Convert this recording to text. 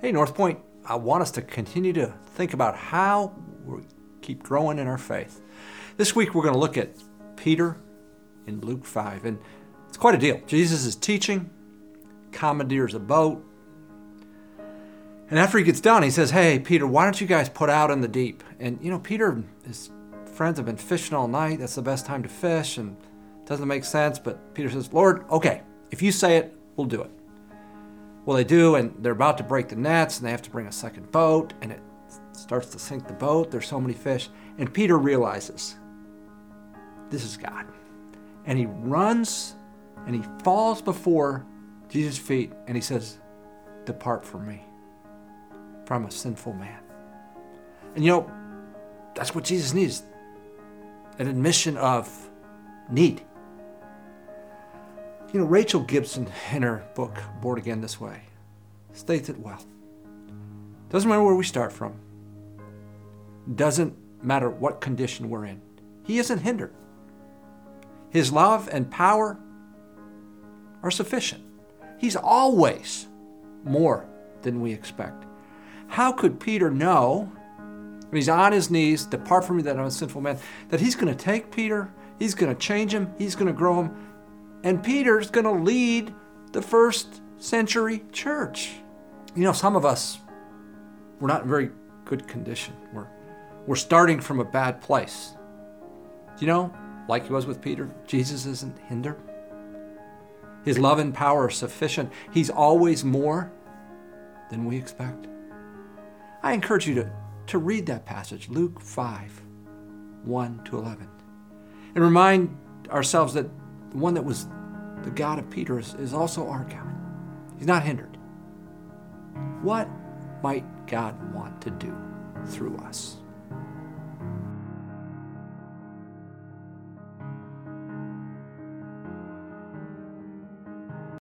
Hey, North Point, I want us to continue to think about how we keep growing in our faith. This week we're going to look at Peter in Luke 5, and it's quite a deal. Jesus is teaching, commandeers a boat, and after he gets done, he says, Hey, Peter, why don't you guys put out in the deep? And, you know, Peter, his friends have been fishing all night. That's the best time to fish, and doesn't make sense. But Peter says, Lord, okay, if you say it, we'll do it. Well, they do, and they're about to break the nets, and they have to bring a second boat, and it starts to sink the boat. There's so many fish. And Peter realizes this is God. And he runs and he falls before Jesus' feet and he says, Depart from me for I'm a sinful man. And you know, that's what Jesus needs an admission of need. You know, Rachel Gilson, in her book, Born Again This Way, states it well. Doesn't matter where we start from, doesn't matter what condition we're in, He isn't hindered. His love and power are sufficient. He's always more than we expect. How could Peter know when he's on his knees, depart from me that I'm a sinful man, that he's going to take Peter, he's going to change him, he's going to grow him, and Peter's going to lead the first century church? You know, some of us, we're not in very good condition. We're, we're starting from a bad place. You know, like he was with Peter, Jesus isn't hindered. His love and power are sufficient. He's always more than we expect. I encourage you to, to read that passage, Luke 5 1 to 11, and remind ourselves that the one that was the God of Peter is, is also our God. He's not hindered. What might God want to do through us?